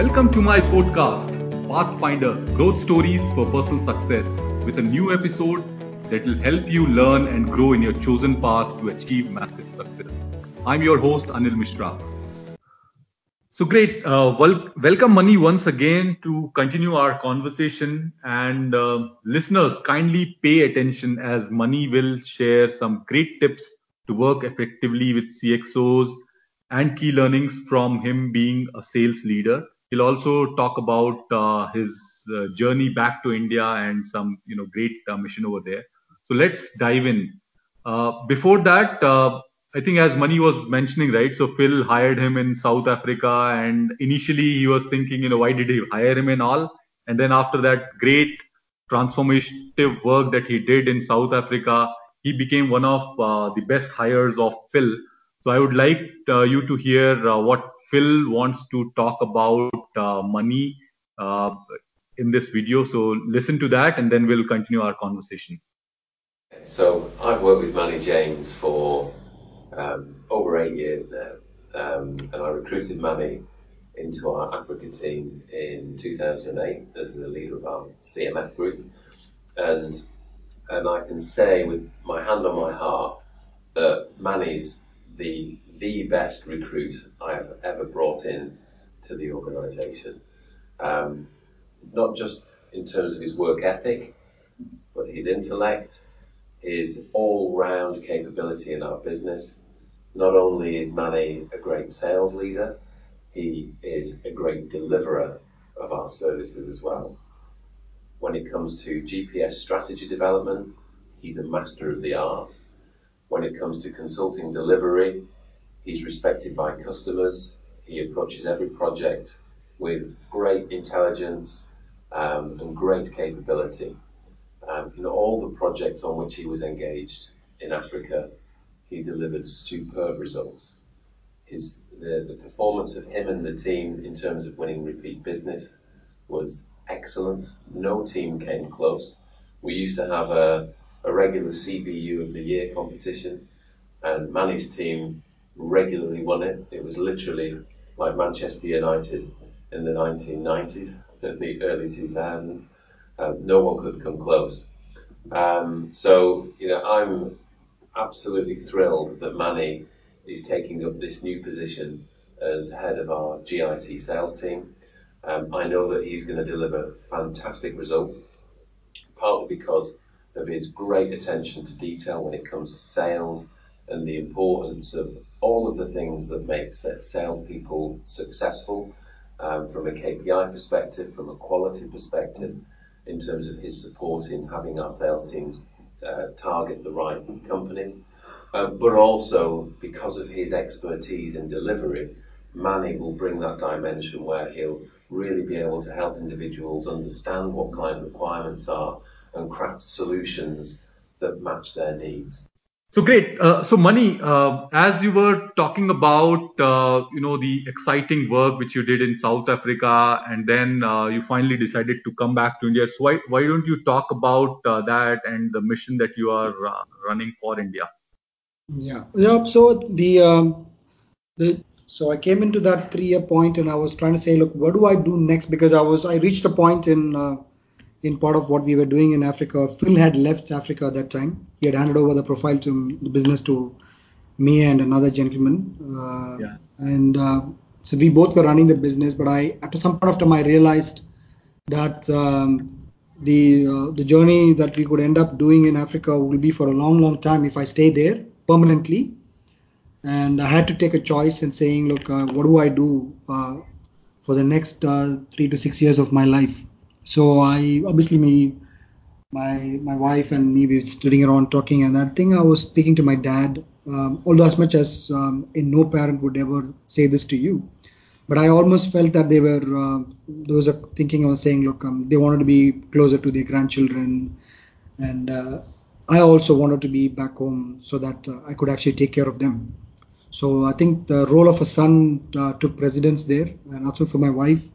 Welcome to my podcast, Pathfinder Growth Stories for Personal Success, with a new episode that will help you learn and grow in your chosen path to achieve massive success. I'm your host, Anil Mishra. So great. Uh, wel- welcome, Mani, once again to continue our conversation. And uh, listeners, kindly pay attention as Mani will share some great tips to work effectively with CXOs and key learnings from him being a sales leader. He'll also talk about uh, his uh, journey back to India and some, you know, great uh, mission over there. So let's dive in. Before that, I think as Mani was mentioning, right? So Phil hired him in South Africa, and initially he was thinking, you know, why did he hire him and all? And then after that great transformative work that he did in South Africa, he became one of uh, the best hires of Phil. So I would like uh, you to hear uh, what Phil wants to talk about Mani uh, in this video. So listen to that, and then we'll continue our conversation. So I've worked with Manny James for um, over eight years now. Um, and I recruited Manny into our Africa team in 2008 as the leader of our CMF group. And, and I can say with my hand on my heart that Manny's the, the best recruit I have ever brought in to the organization. Um, not just in terms of his work ethic, but his intellect, his all-round capability in our business. Not only is Manny a great sales leader, he is a great deliverer of our services as well. When it comes to GPS strategy development, he's a master of the art. When it comes to consulting delivery, he's respected by customers. He approaches every project with great intelligence um, and great capability. Um, in all the projects on which he was engaged in Africa, he delivered superb results. His the, the performance of him and the team in terms of winning repeat business was excellent. No team came close. We used to have a, a regular CBU of the year competition, and Manny's team regularly won it. It was literally like Manchester United in the 1990s, in the early 2000s. Um, no one could come close. Um, so, you know, I'm absolutely thrilled that Manny is taking up this new position as head of our GIC sales team. Um, I know that he's going to deliver fantastic results, partly because of his great attention to detail when it comes to sales and the importance of all of the things that make salespeople successful um, from a KPI perspective, from a quality perspective, in terms of his support in having our sales teams uh, target the right companies. Uh, but also because of his expertise in delivery, Manny will bring that dimension where he'll really be able to help individuals understand what client requirements are and craft solutions that match their needs. So great. Uh, so Mani, uh, as you were talking about, uh, you know, the exciting work which you did in South Africa, and then uh, you finally decided to come back to India. So why why don't you talk about uh, that and the mission that you are uh, running for India? Yeah, yeah. So the um, the so I came into that three-year point, and I was trying to say, look, what do I do next? Because I was I reached a point in in part of what we were doing in Africa. Phil had left Africa at that time. He had handed over the profile to the business to me and another gentleman. Uh, yeah. And uh, so we both were running the business. But I, at some point of time, I realized that um, the uh, the journey that we could end up doing in Africa will be for a long, long time if I stay there permanently. And I had to take a choice and saying, look, uh, what do I do uh, for the next uh, three to six years of my life? So I obviously me, my my wife and me we were sitting around talking, and I think I was speaking to my dad. Um, although as much as um, in no parent would ever say this to you, but I almost felt that they were uh, those are thinking of saying, look, um, they wanted to be closer to their grandchildren, and uh, I also wanted to be back home so that uh, I could actually take care of them. So I think the role of a son uh, took precedence there, and also for my wife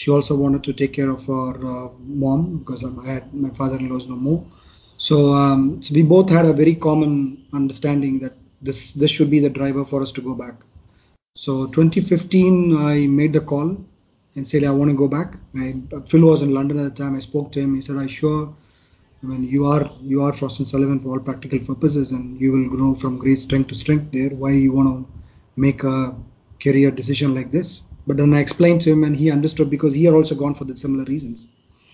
she also wanted to take care of her uh, mom because I had my father-in-law is no more. So, um, so we both had a very common understanding that this this should be the driver for us to go back. So 2015, I made the call, and said, I want to go back. And Phil was in London at the time. I spoke to him. He said, I sure. I mean, you are you are Frost and Sullivan for all practical purposes, and you will grow from great strength to strength there. Why you want to make a career decision like this? But then I explained to him, and he understood because he had also gone for the similar reasons.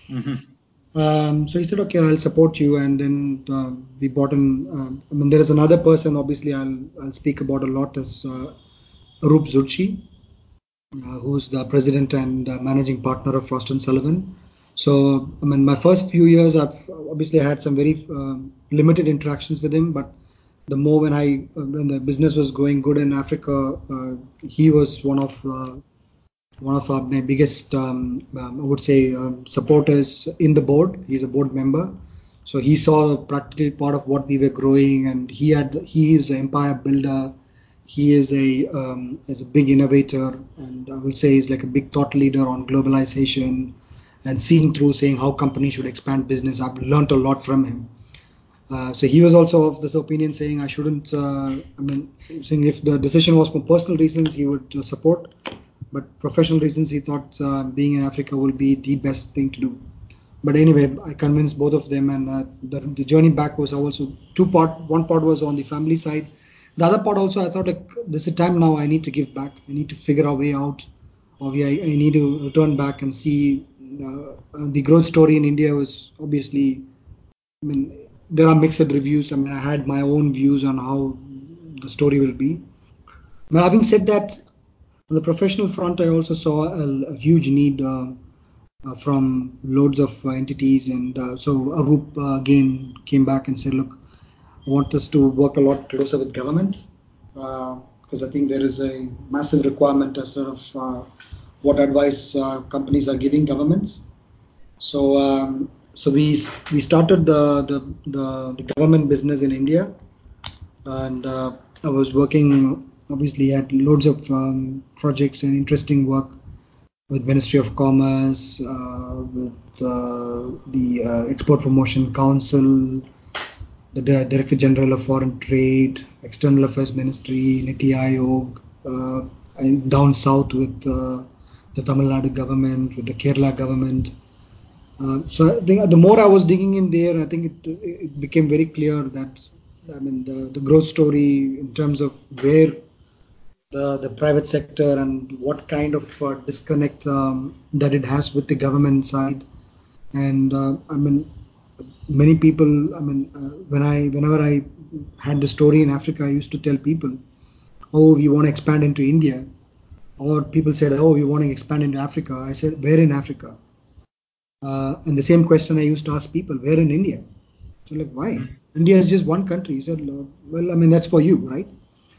Mm-hmm. Um, so he said, "Okay, I'll support you." And then uh, we bought in. Um, I mean, there is another person. Obviously, I'll I'll speak about a lot as uh, Aroop Zutshi, uh, who's the president and uh, managing partner of Frost and Sullivan. So, I mean, my first few years, I've obviously had some very uh, limited interactions with him, but the more when I uh, when the business was going good in Africa, uh, he was one of uh, one of our biggest, um, um, I would say, um, supporters in the board. He's a board member, so he saw practically part of what we were growing, and he had he is an empire builder. He is a um, is a big innovator, and I would say he's like a big thought leader on globalization and seeing through saying how companies should expand business. I've learned a lot from him. Uh, so he was also of this opinion saying I shouldn't, uh, I mean, saying if the decision was for personal reasons, he would uh, support, but professional reasons, he thought uh, being in Africa will be the best thing to do. But anyway, I convinced both of them, and uh, the, the, journey back was also two part. One part was on the family side. The other part also, I thought like this is time now. I need to give back. I need to figure a way out, or I, I need to return back and see uh, the growth story in India was obviously, I mean, there are mixed reviews. I mean, I had my own views on how the story will be. But having said that, on the professional front, I also saw a, a huge need uh, uh, from loads of uh, entities, and so Aroop again came back and said, "Look, I want us to work a lot closer with government because I think there is a massive requirement as sort of what advice uh, companies are giving governments. So um, so we we started the, the, the the government business in India, and uh, I was working obviously had loads of um, projects and interesting work with Ministry of Commerce, uh, with uh, the uh, Export Promotion Council, the Director General of Foreign Trade, External Affairs Ministry, Niti Aayog, uh, and down south with the Tamil Nadu government, with the Kerala government. Uh, so I think the more I was digging in there, I think it, it became very clear that I mean the, the growth story in terms of where the, the private sector and what kind of uh, disconnect um, that it has with the government side. And uh, I mean, many people. I mean, uh, when I whenever I had the story in Africa, I used to tell people, "Oh, we want to expand into India." or people said, "Oh, we want to expand into Africa." I said, "Where in Africa?" Uh, and the same question I used to ask people, "Where in India?" So like, why? Mm-hmm. India is just one country. He said, "Well, I mean that's for you, right?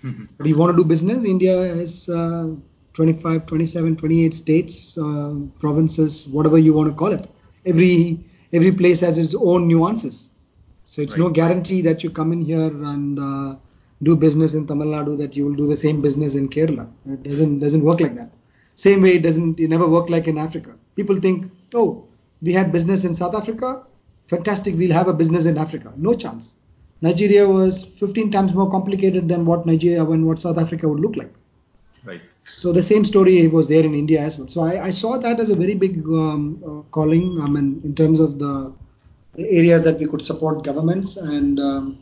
Mm-hmm. But you want to do business? India has uh, 25, 27, 28 states, uh, provinces, whatever you want to call it. Every every place has its own nuances. So it's right. no guarantee that you come in here and uh, do business in Tamil Nadu that you will do the same business in Kerala. It doesn't doesn't work like that. Same way it doesn't it never work like in Africa. People think, oh, we had business in South Africa, fantastic, we'll have a business in Africa. No chance. Nigeria was 15 times more complicated than what Nigeria and what South Africa would look like. Right. So the same story was there in India as well. So I, I saw that as a very big um, uh, calling. I mean, in terms of the, the, areas that we could support governments and um,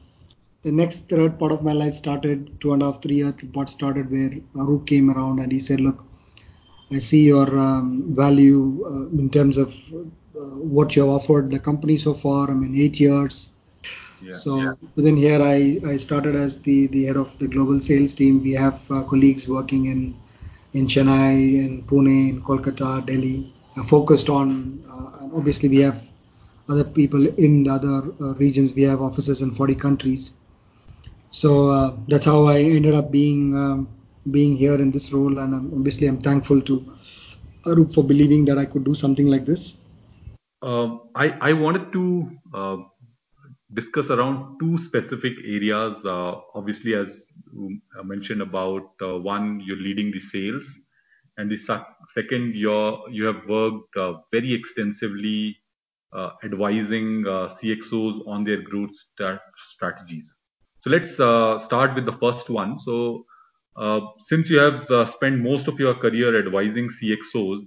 the next third part of my life started two and a half, three years part started where Aroop came around and he said, look, I see your um, value uh, in terms of uh, what you have offered the company so far. I mean, eight years. Yeah, so yeah. within here, I, I started as the, the head of the global sales team. We have uh, colleagues working in in Chennai, in Pune, in Kolkata, Delhi, uh, focused on. Uh, obviously, we have other people in the other uh, regions. We have offices in 40 countries. So uh, that's how I ended up being um, being here in this role, and I'm, obviously I'm thankful to Aroop for believing that I could do something like this. Um, I I wanted to uh, discuss around two specific areas. Uh, obviously, as you mentioned about uh, one, you're leading the sales, and the second, you have worked uh, very extensively uh, advising CXOs on their growth strategies. So let's uh, start with the first one. So uh, since you have uh, spent most of your career advising CXOs,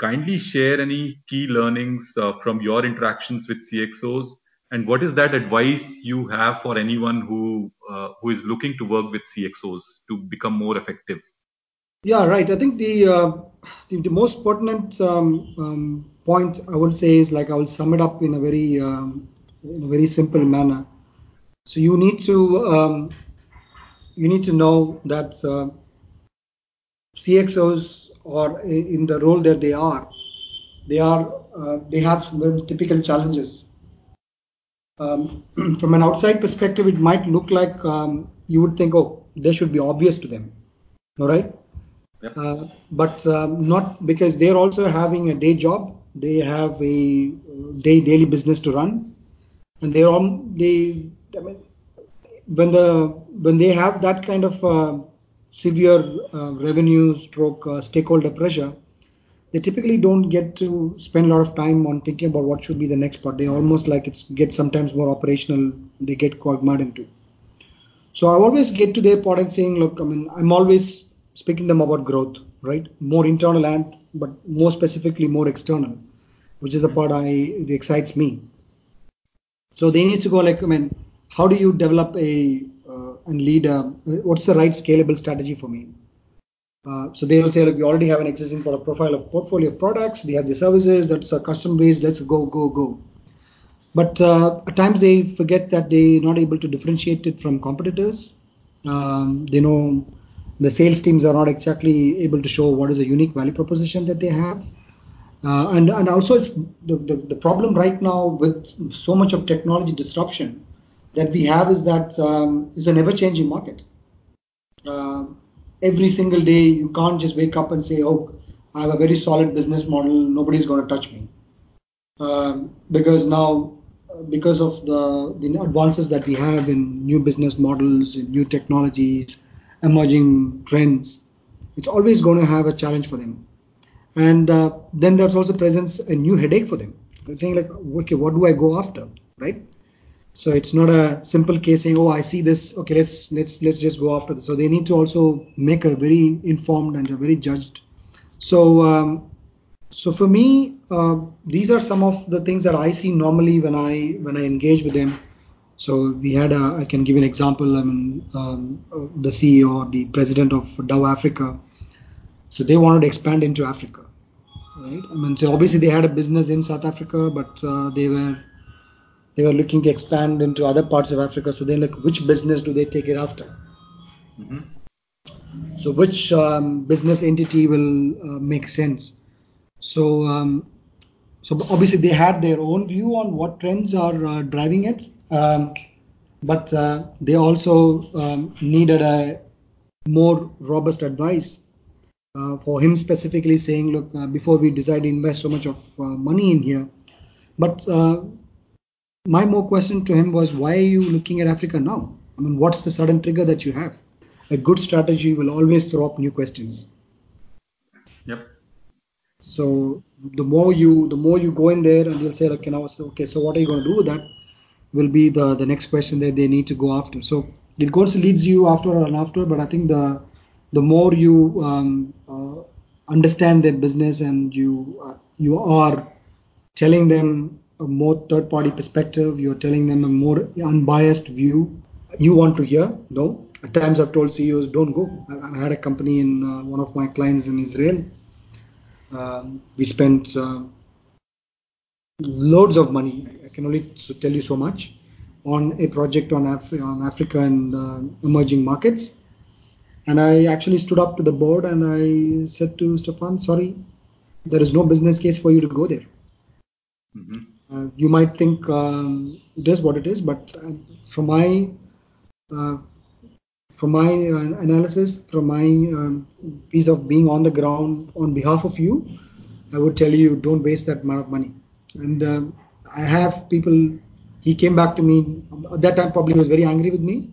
kindly share any key learnings uh, from your interactions with CXOs, and what is that advice you have for anyone who uh, who is looking to work with CXOs to become more effective? Yeah, right. I think the uh, the, the, most pertinent um, um, point I would say is like I will sum it up in a very um, in a very simple manner. So you need to um, you need to know that uh, CXOs are in the role that they are. They are uh, they have typical challenges. Um, from an outside perspective, it might look like um, you would think, oh, they should be obvious to them, all right? Yep. Uh, but um, not because they're also having a day job. They have a day daily business to run, and they're on they. I mean, when the when they have that kind of uh, severe uh, revenue stroke uh, stakeholder pressure, they typically don't get to spend a lot of time on thinking about what should be the next part. They almost like it's get sometimes more operational. They get mad into. So I always get to their product saying, look, I mean, I'm always speaking to them about growth, right? More internal and but more specifically more external, which is the part I it excites me. So they need to go like, I mean, how do you develop a uh, and lead a what's the right scalable strategy for me? Uh, so they will say, look, we already have an existing product profile of portfolio of products. We have the services. That's a custom base. Let's go, go, go. But uh, at times they forget that they're not able to differentiate it from competitors. Um, they know the sales teams are not exactly able to show what is a unique value proposition that they have. Uh, and, and also it's the, the, the, problem right now with so much of technology disruption that we have is that um, it's an ever-changing market. Uh, every single day you can't just wake up and say, oh, I have a very solid business model, nobody's going to touch me. Um, because now, because of the, the advances that we have in new business models, new technologies, emerging trends, it's always going to have a challenge for them. And uh, then there's also presents a new headache for them. They're saying like, okay, what do I go after, right? So it's not a simple case saying, oh, I see this, okay, let's let's let's just go after this. So they need to also make a very informed and a very judged. So um, so for me, uh, these are some of the things that I see normally when I when I engage with them so we had a, I can give an example. I mean, um, the CEO or the president of Dow Africa. So they wanted to expand into Africa, right? I mean, so obviously they had a business in South Africa, but uh, they were they were looking to expand into other parts of Africa. So they're like, which business do they take it after? Mm-hmm. So which um, business entity will uh, make sense? So um, so obviously they had their own view on what trends are uh, driving it, um, but uh, they also um, needed a more robust advice uh, for him specifically saying, look, uh, before we decide to invest so much of uh, money in here. But uh, my more question to him was, why are you looking at Africa now? I mean, what's the sudden trigger that you have? A good strategy will always throw up new questions. Yep. So the more you the more you go in there and you'll say okay now so okay so what are you going to do with that will be the the next question that they need to go after. So it goes leads you after and after, but I think the the more you um, uh, understand their business and you uh, you are telling them a more third party perspective, you're telling them a more unbiased view. You want to hear? No. At times I've told CEOs don't go. I, I had a company in uh, one of my clients in Israel um, we spent uh, loads of money. I can only tell you so much on a project on, Af- on Africa and uh, emerging markets. And I actually stood up to the board and I said to Stefan, sorry, there is no business case for you to go there. Mm-hmm. Uh, you might think um, it is what it is, but uh, from my uh, from my uh, analysis, from my um, piece of being on the ground on behalf of you, I would tell you don't waste that amount of money. And I have people. He came back to me at that time. Probably was very angry with me.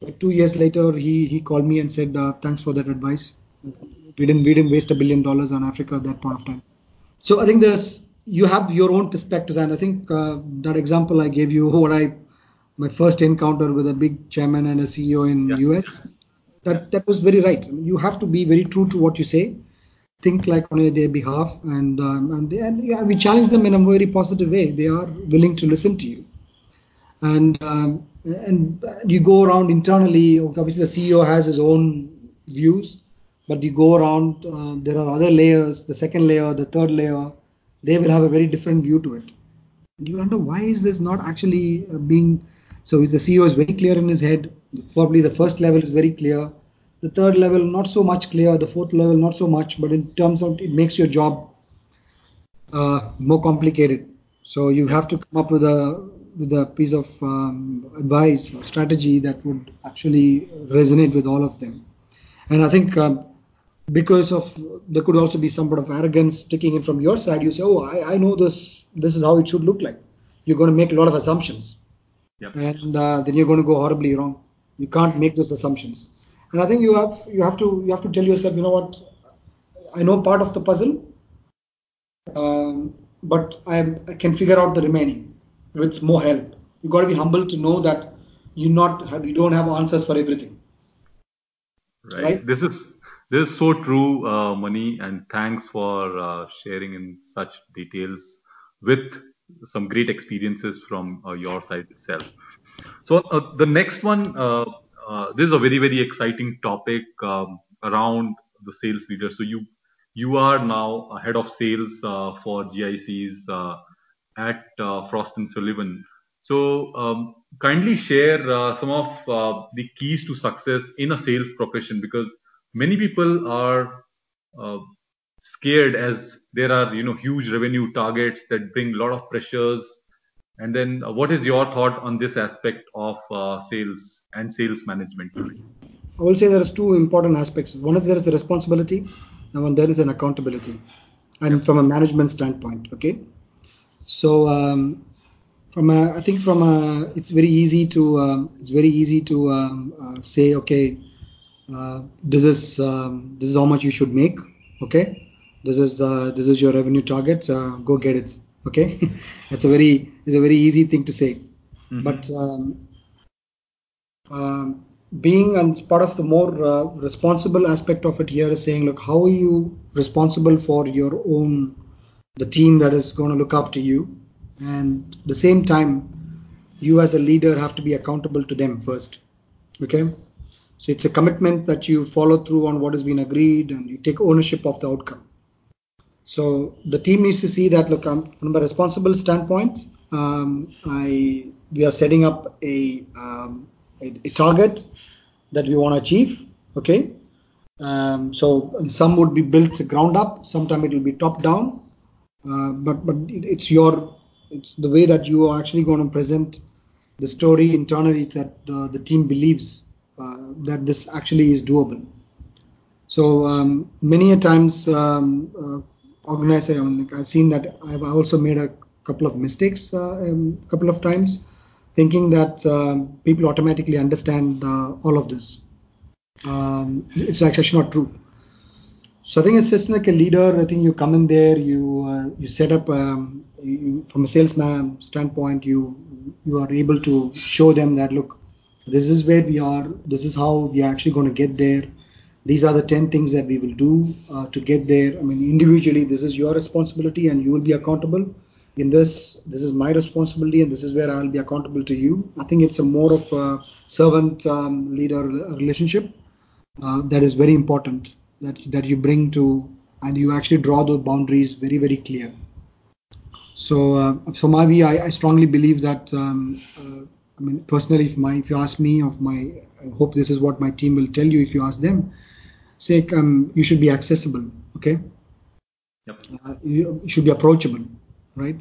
But two years later, he he called me and said, uh, "Thanks for that advice. We didn't we didn't waste a billion dollars on Africa at that point of time." So I think there's you have your own perspectives, and I think uh, that example I gave you, what I my first encounter with a big chairman and a CEO in yeah. US. That that was very right. I mean, you have to be very true to what you say, think like on their behalf, and um, and, they, and yeah, we challenge them in a very positive way. They are willing to listen to you, and um, and you go around internally. Obviously, the CEO has his own views, but you go around. Uh, there are other layers. The second layer, the third layer, they will have a very different view to it. And you wonder why is this not actually uh, being so? Is the CEO is very clear in his head. Probably the first level is very clear the third level not so much clear the fourth level not so much but in terms of it makes your job uh, more complicated so you have to come up with a with a piece of um, advice or strategy that would actually resonate with all of them and i think um, because of there could also be some sort of arrogance taking in from your side you say oh I, I know this this is how it should look like you're going to make a lot of assumptions Yep. and uh, then you're going to go horribly wrong you can't make those assumptions and I think you have you have to you have to tell yourself, you know what, I know part of the puzzle, um, but I, I can figure out the remaining with more help. You've got to be humble to know that you not you don't have answers for everything. Right. Right. This is this is so true, uh, Mani, and thanks for uh, sharing in such details with some great experiences from uh, your side itself. So uh, the next one, uh, uh, this is a very very exciting topic um, around the sales leader. So you you are now a head of sales for GICs at Frost and Sullivan. So um, kindly share some of the keys to success in a sales profession because many people are uh, scared as there are you know huge revenue targets that bring a lot of pressures and then uh, what is your thought on this aspect of uh, sales and sales management I will say there is two important aspects. One is there is a responsibility, and one there is an accountability, and from a management standpoint. Okay, so um, from a, I think from a, it's very easy to um, it's very easy to um, uh, say okay, uh, this is um, this is how much you should make. Okay, this is the this is your revenue target. Uh, go get it. Okay, that's a very it's a very easy thing to say, Mhm. but um, um, being and part of the more uh, responsible aspect of it here is saying, look, how are you responsible for your own, the team that is going to look after you, and at the same time, you as a leader have to be accountable to them first. Okay, so it's a commitment that you follow through on what has been agreed, and you take ownership of the outcome. So the team needs to see that. Look, um, from a responsible standpoint, um, I we are setting up a, um, a a target that we want to achieve. Okay, um, so some would be built ground up, sometime it will be top down, uh, but but it, it's your it's the way that you are actually going to present the story internally that the, the team believes that this actually is doable. So um, many a times, um, uh, I've seen that I've also made a couple of mistakes a uh, um, couple of times, thinking that um, people automatically understand uh, all of this. Um, it's actually not true. So I think it's just like a leader. I think you come in there, you uh, you set up um, you, from a salesman standpoint. You you are able to show them that look, this is where we are. This is how we are actually going to get there. These are the ten things that we will do uh, to get there. I mean, individually, this is your responsibility, and you will be accountable. In this, this is my responsibility, and this is where I will be accountable to you. I think it's a more of a servant um, leader relationship uh, that is very important that that you bring to and you actually draw the boundaries very very clear so uh, my view I, I strongly believe that um, uh, I mean personally if my if you ask me of my I hope this is what my team will tell you if you ask them say um, you should be accessible okay Yep. uh, you, you should be approachable right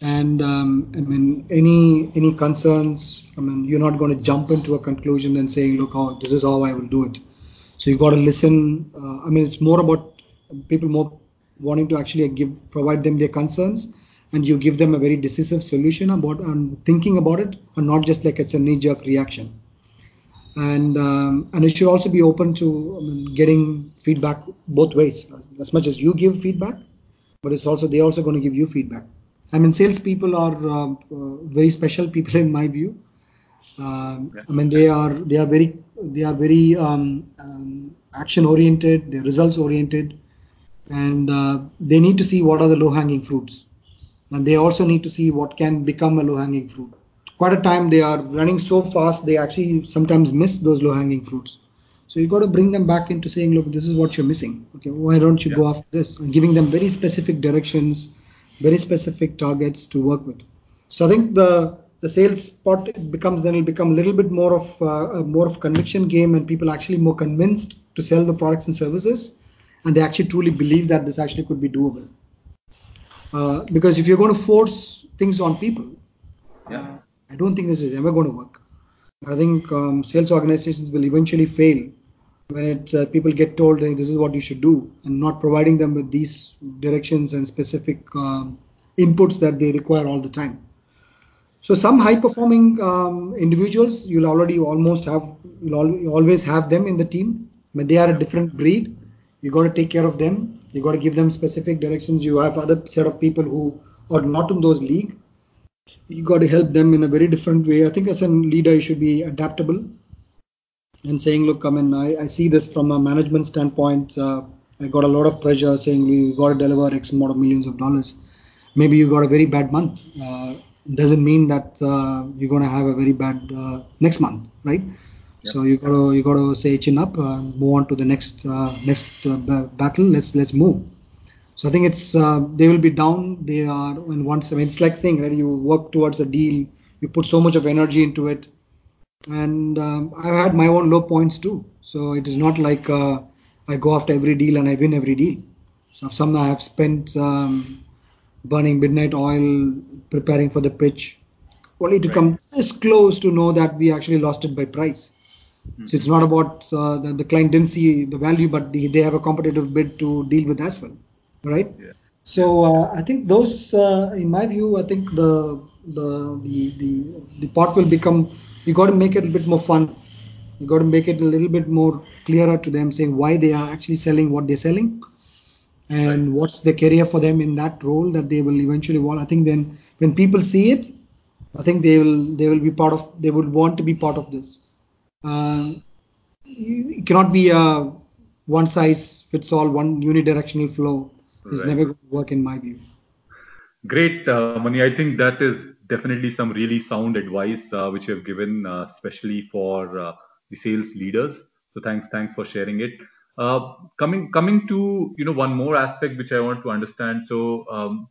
and um, I mean any any concerns I mean you're not going to jump into a conclusion and saying look how this is how I will do it so you got to listen. Uh, I mean, it's more about people more wanting to actually give provide them their concerns, and you give them a very decisive solution about and thinking about it, and not just like it's a knee-jerk reaction. And um, and it should also be open to I mean, getting feedback both ways. As much as you give feedback, but it's also they're also going to give you feedback. I mean, salespeople are uh, uh, very special people in my view. Um, Yeah. I mean, they are they are very they are very um, um, action oriented. They're results oriented, and uh, they need to see what are the low-hanging fruits, and they also need to see what can become a low-hanging fruit. Quite a time they are running so fast they actually sometimes miss those low-hanging fruits. So you've got to bring them back into saying, look, this is what you're missing. Okay, why don't you Yeah. go after this? And giving them very specific directions, very specific targets to work with. So I think the the sales part becomes then will become a little bit more of uh, a more of conviction game, and people actually more convinced to sell the products and services, and they actually truly believe that this actually could be doable. Uh, because if you're going to force things on people, Yeah. uh, I don't think this is ever going to work. I think um, sales organizations will eventually fail when it's uh, people get told hey, this is what you should do and not providing them with these directions and specific um, inputs that they require all the time. So some high performing um, individuals you'll already almost have you'll al- always have them in the team, but they are a different breed. You've got to take care of them. You got to give them specific directions. You have other set of people who are not in those league. You got to help them in a very different way. I think as a leader, you should be adaptable and saying, look, I mean, I, I see this from a management standpoint. Uh, I got a lot of pressure saying we got to deliver X amount of millions of dollars. Maybe you got a very bad month. Uh, doesn't mean that uh, you're going to have a very bad uh, next month, right? Yep. So you got to you got to say chin up, uh, move on to the next uh, next uh, ba- battle. Let's let's move. So I think it's uh, they will be down. They are when once I mean it's like saying right, you work towards a deal, you put so much of energy into it, and um, I've had my own low points too. So it is not like uh, I go after every deal and I win every deal. So some I have spent um, burning midnight oil, preparing for the pitch, only to Right. come this close to know that we actually lost it by price. So it's not about uh, the, the client didn't see the value, but the, they have a competitive bid to deal with as well, right? Yeah. So uh, I think those, uh, in my view, I think the the the the, the part will become. You got to make it a bit more fun. You got to make it a little bit more clearer to them, saying why they are actually selling what they're selling, and Right. what's the career for them in that role that they will eventually want. I think then when people see it, I think they will they will be part of. They would want to be part of this. Uh, it cannot be a one size fits all, one unidirectional flow. It's Right. never going to work in my view. Great, uh, Mani. I think that is definitely some really sound advice uh, which you have given, uh, especially for uh, the sales leaders. So thanks, thanks for sharing it. Uh, coming, coming to you know one more aspect which I want to understand. So, um,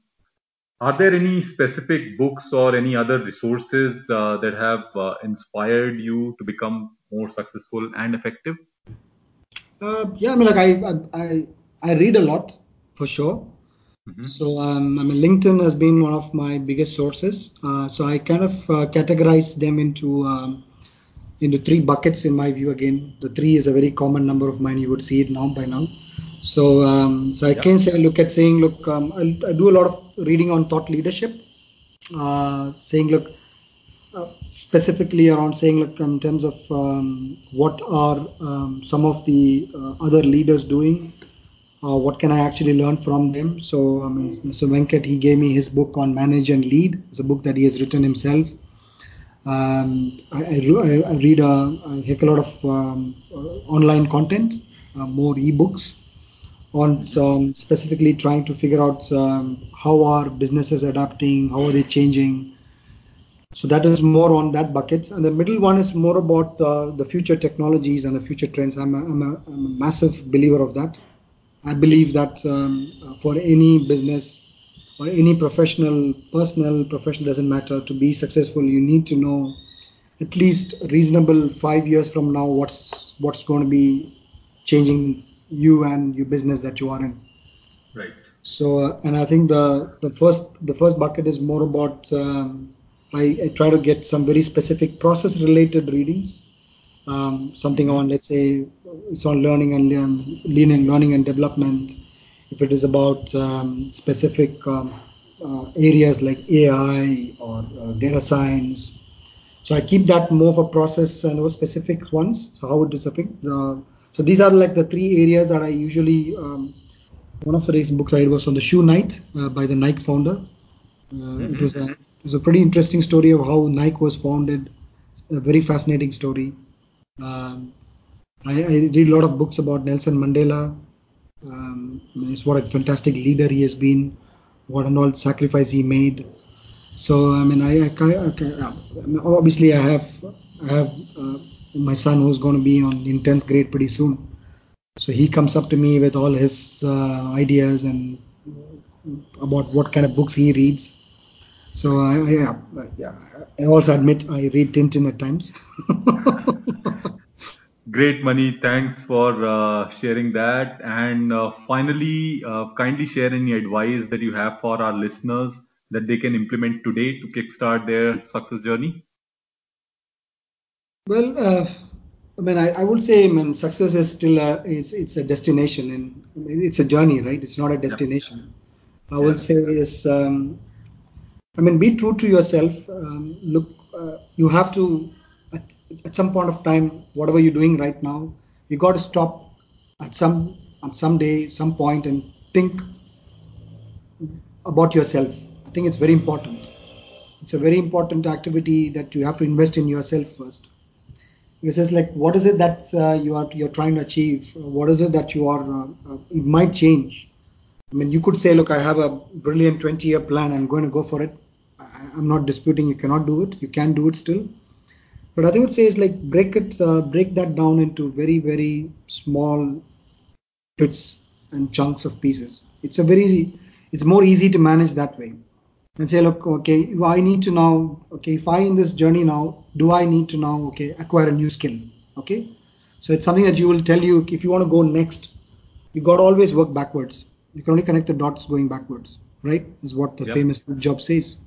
are there any specific books or any other resources uh, that have uh, inspired you to become more successful and effective? Uh, yeah, I mean, like I, I, I, I read a lot for sure. Mhm. So um, I mean, LinkedIn has been one of my biggest sources. Uh, so I kind of uh, categorize them into um, into three buckets in my view. Again, the three is a very common number of mine. You would see it now by now. So um, so I Yeah. can say look at saying look, um, I, I do a lot of reading on thought leadership. Uh, saying look, uh, specifically around saying like in terms of um, what are um, some of the uh, other leaders doing uh, what can I actually learn from them? So, um, Mr. Venkat, he gave me his book on manage and lead. It's a book that he has written himself. Um, I, I, I I read a, a heck a lot of um, uh, online content, uh, more ebooks on some specifically trying to figure out um, how are businesses adapting, how are they changing. So that is more on that bucket. And the middle one is more about uh, the future technologies and the future trends. I'm a, I'm, a, I'm a massive believer of that. I believe that um, uh, for any business or any professional, personal, professional doesn't matter. To be successful, you need to know at least reasonable five years from now what's what's going to be changing you and your business that you are in. Right. So, uh, and I think the the first the first bucket is more about um, I, I try to get some very specific process related readings. Um, something on let's say it's on learning and um, learning learning and development. If it is about um, specific um, uh, areas like AI or uh, data science, so I keep that more for process and those specific ones. So how it is affect the so these are like the three areas that I usually um, one of the recent books I read was on the Shoe Knight uh, by the Nike founder. Uh, It was a it was a pretty interesting story of how Nike was founded. A very fascinating story. Um, I, I read a lot of books about Nelson Mandela. Um, it's what a fantastic leader he has been. What an all sacrifice he made. So I mean, I, I, I, obviously I have I have uh, my son who's going to be on in 10th grade pretty soon. So he comes up to me with all his uh, ideas and about what kind of books he reads. So I, I, yeah, I also admit I read Tintin at times. Great, Mani. Thanks for uh, sharing that. And uh, finally, uh, kindly share any advice that you have for our listeners that they can implement today to kickstart their success journey. Well, uh, I mean, I, I, would say, I mean, success is still a, it's, it's a destination and I mean, it's a journey, right? It's not a destination. Yeah. I would yeah. say is, um, I mean, be true to yourself. Um, look, uh, you have to at some point of time, whatever you're doing right now, you got to stop at some at some day, some point, and think about yourself. I think it's very important. It's a very important activity that you have to invest in yourself first. This is like, what is it that uh, you are you're trying to achieve? What is it that you are? Uh, uh, it might change. I mean, you could say, look, I have a brilliant 20-year plan. I'm going to go for it. I, I'm not disputing you cannot do it. You can do it still but I think would say is like break it, uh, break that down into very, very small bits and chunks of pieces. It's a very, easy, it's more easy to manage that way. And say, look, okay, I need to now, okay, if I in this journey now, do I need to now, okay, acquire a new skill? Okay. So it's something that you will tell you if you want to go next, you got to always work backwards. You can only connect the dots going backwards, right? Is what the yep. famous job says.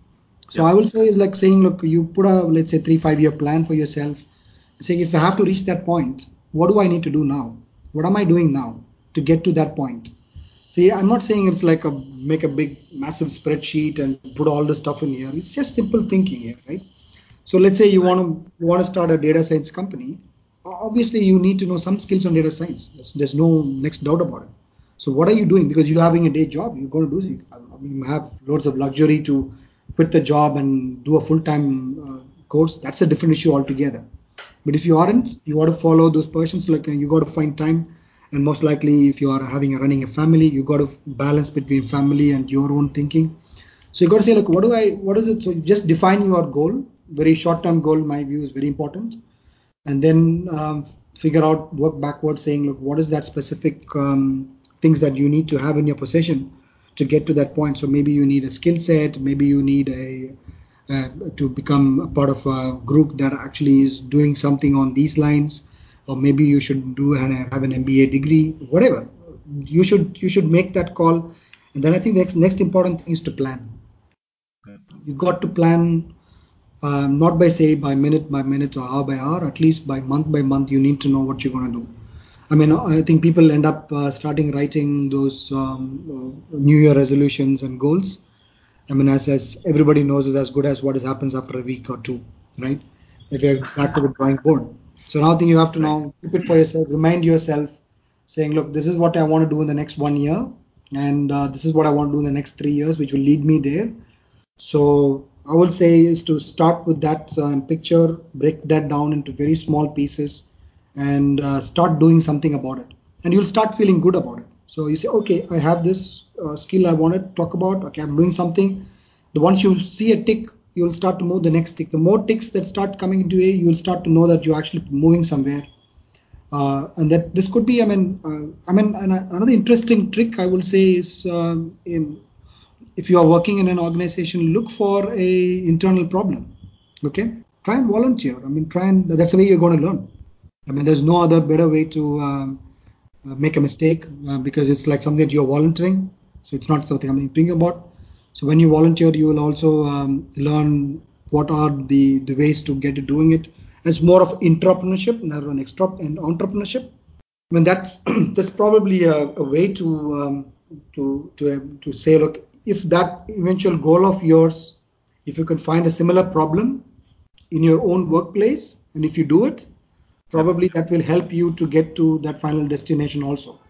So yeah. I will say like saying, look, you put a let's say three five year plan for yourself, saying if I have to reach that point, what do I need to do now? What am I doing now to get to that point? See, I'm not saying it's like a make a big massive spreadsheet and put all the stuff in here. It's just simple thinking here, right? So let's say you want to you want to start a data science company. Obviously, you need to know some skills on data science. There's, there's no next doubt about it. So what are you doing? Because you're having a day job, you're going to do. You have loads of luxury to quit the job and do a full-time uh, course, that's a different issue altogether. But if you aren't, you got to follow those persons. Like uh, you got to find time, and most likely, if you are having a running a family, you got to balance between family and your own thinking. So you got to say, like, what do I? What is it? So just define your goal. Very short-term goal, my view, is very important, and then um, figure out, work backwards, saying, look, what is that specific um, things that you need to have in your possession to get to that point. So maybe you need a skill set, maybe you need a uh, to become a part of a group that actually is doing something on these lines, or maybe you should do and have an MBA degree, whatever. You should you should make that call, and then I think the next next important thing is to plan. You got to plan um, not by say by minute by minute or hour by hour, at least by month by month. You need to know what you're going to do. I mean, I think people end up uh, starting writing those um, uh, New Year resolutions and goals. I mean, as, as everybody knows, is as good as what happens after a week or two, right? If you're back to the drawing board. So now I think you have to now keep it for yourself, remind yourself, saying, look, this is what I want to do in the next one year, and uh, this is what I want to do in the next three years, which will lead me there. So I would say is to start with that um, picture, break that down into very small pieces and uh, start doing something about it. And you'll start feeling good about it. So you say, okay, I have this uh, skill I want to talk about. Okay, I'm doing something. The once you see a tick, you'll start to move the next tick. The more ticks that start coming into a, you'll start to know that you're actually moving somewhere. Uh, and that this could be, I mean, uh, I mean, another interesting trick I will say is um, in, if you are working in an organization, look for a internal problem. Okay, try and volunteer. I mean, try and that's the way you're going to learn. I mean, there's no other better way to um, uh, make a mistake uh, because it's like something that you're volunteering. So it's not something I'm thinking about. So when you volunteer, you will also um, learn what are the, the ways to get doing it. And it's more of entrepreneurship rather than extra and entrepreneurship. I mean, that's that's probably a, a way to um, to to to say, look, if that eventual goal of yours, if you can find a similar problem in your own workplace, and if you do it, probably that will help you to get to that final destination also.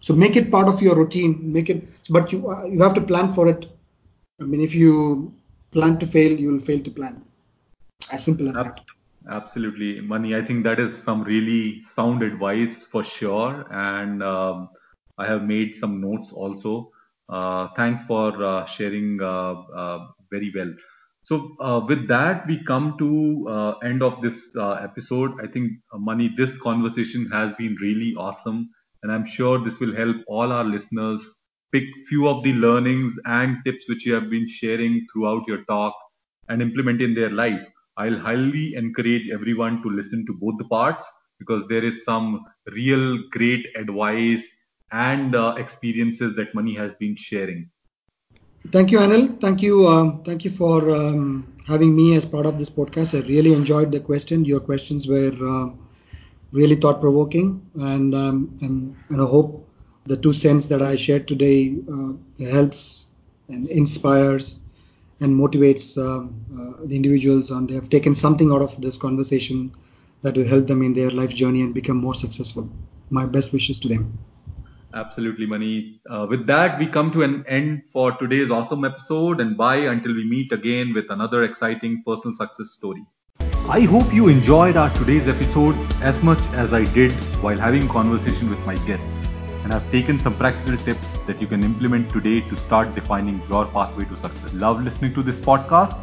So make it part of your routine make it but you uh, you have to plan for it. I mean if you plan to fail you will fail to plan. As simple as that. absolutely. Mani i think that is some really sound advice for sure. And um, I have made some notes also. Uh, thanks for uh, sharing uh, uh, very well. So uh, with that, we come to uh, end of this uh, episode. I think, uh, Mani, this conversation has been really awesome, and I'm sure this will help all our listeners pick few of the learnings and tips which you have been sharing throughout your talk and implement in their life. I'll highly encourage everyone to listen to both the parts because there is some real great advice and uh, experiences that Mani has been sharing. Thank you, Anil. Thank you. Um, thank you for um, having me as part of this podcast. I really enjoyed the question. Your questions were uh, really thought provoking, and, um, and, and I hope the two cents that I shared today uh, helps and inspires and motivates um, uh, the individuals, and they have taken something out of this conversation that will help them in their life journey and become more successful. My best wishes to them. Absolutely, Mani. Uh, with that, we come to an end for today's awesome episode, and bye until we meet again with another exciting personal success story. I hope you enjoyed our today's episode as much as I did while having conversation with my guest and have taken some practical tips that you can implement today to start defining your pathway to success. Love listening to this podcast?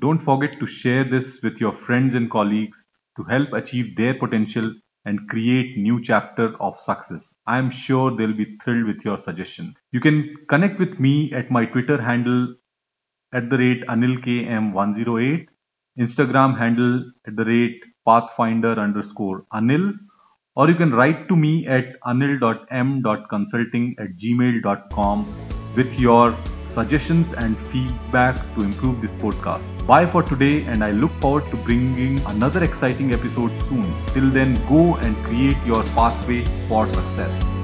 Don't forget to share this with your friends and colleagues to help achieve their potential and create new chapter of success. I am sure they'll be thrilled with your suggestion. You can connect with me at my Twitter handle at the rate AnilKM108, Instagram handle at the rate Pathfinder underscore Anil, or you can write to me at anil.m.consulting at gmail.com with your suggestions and feedback to improve this podcast. Bye for today, and I look forward to bringing another exciting episode soon. Till then, go and create your pathway for success.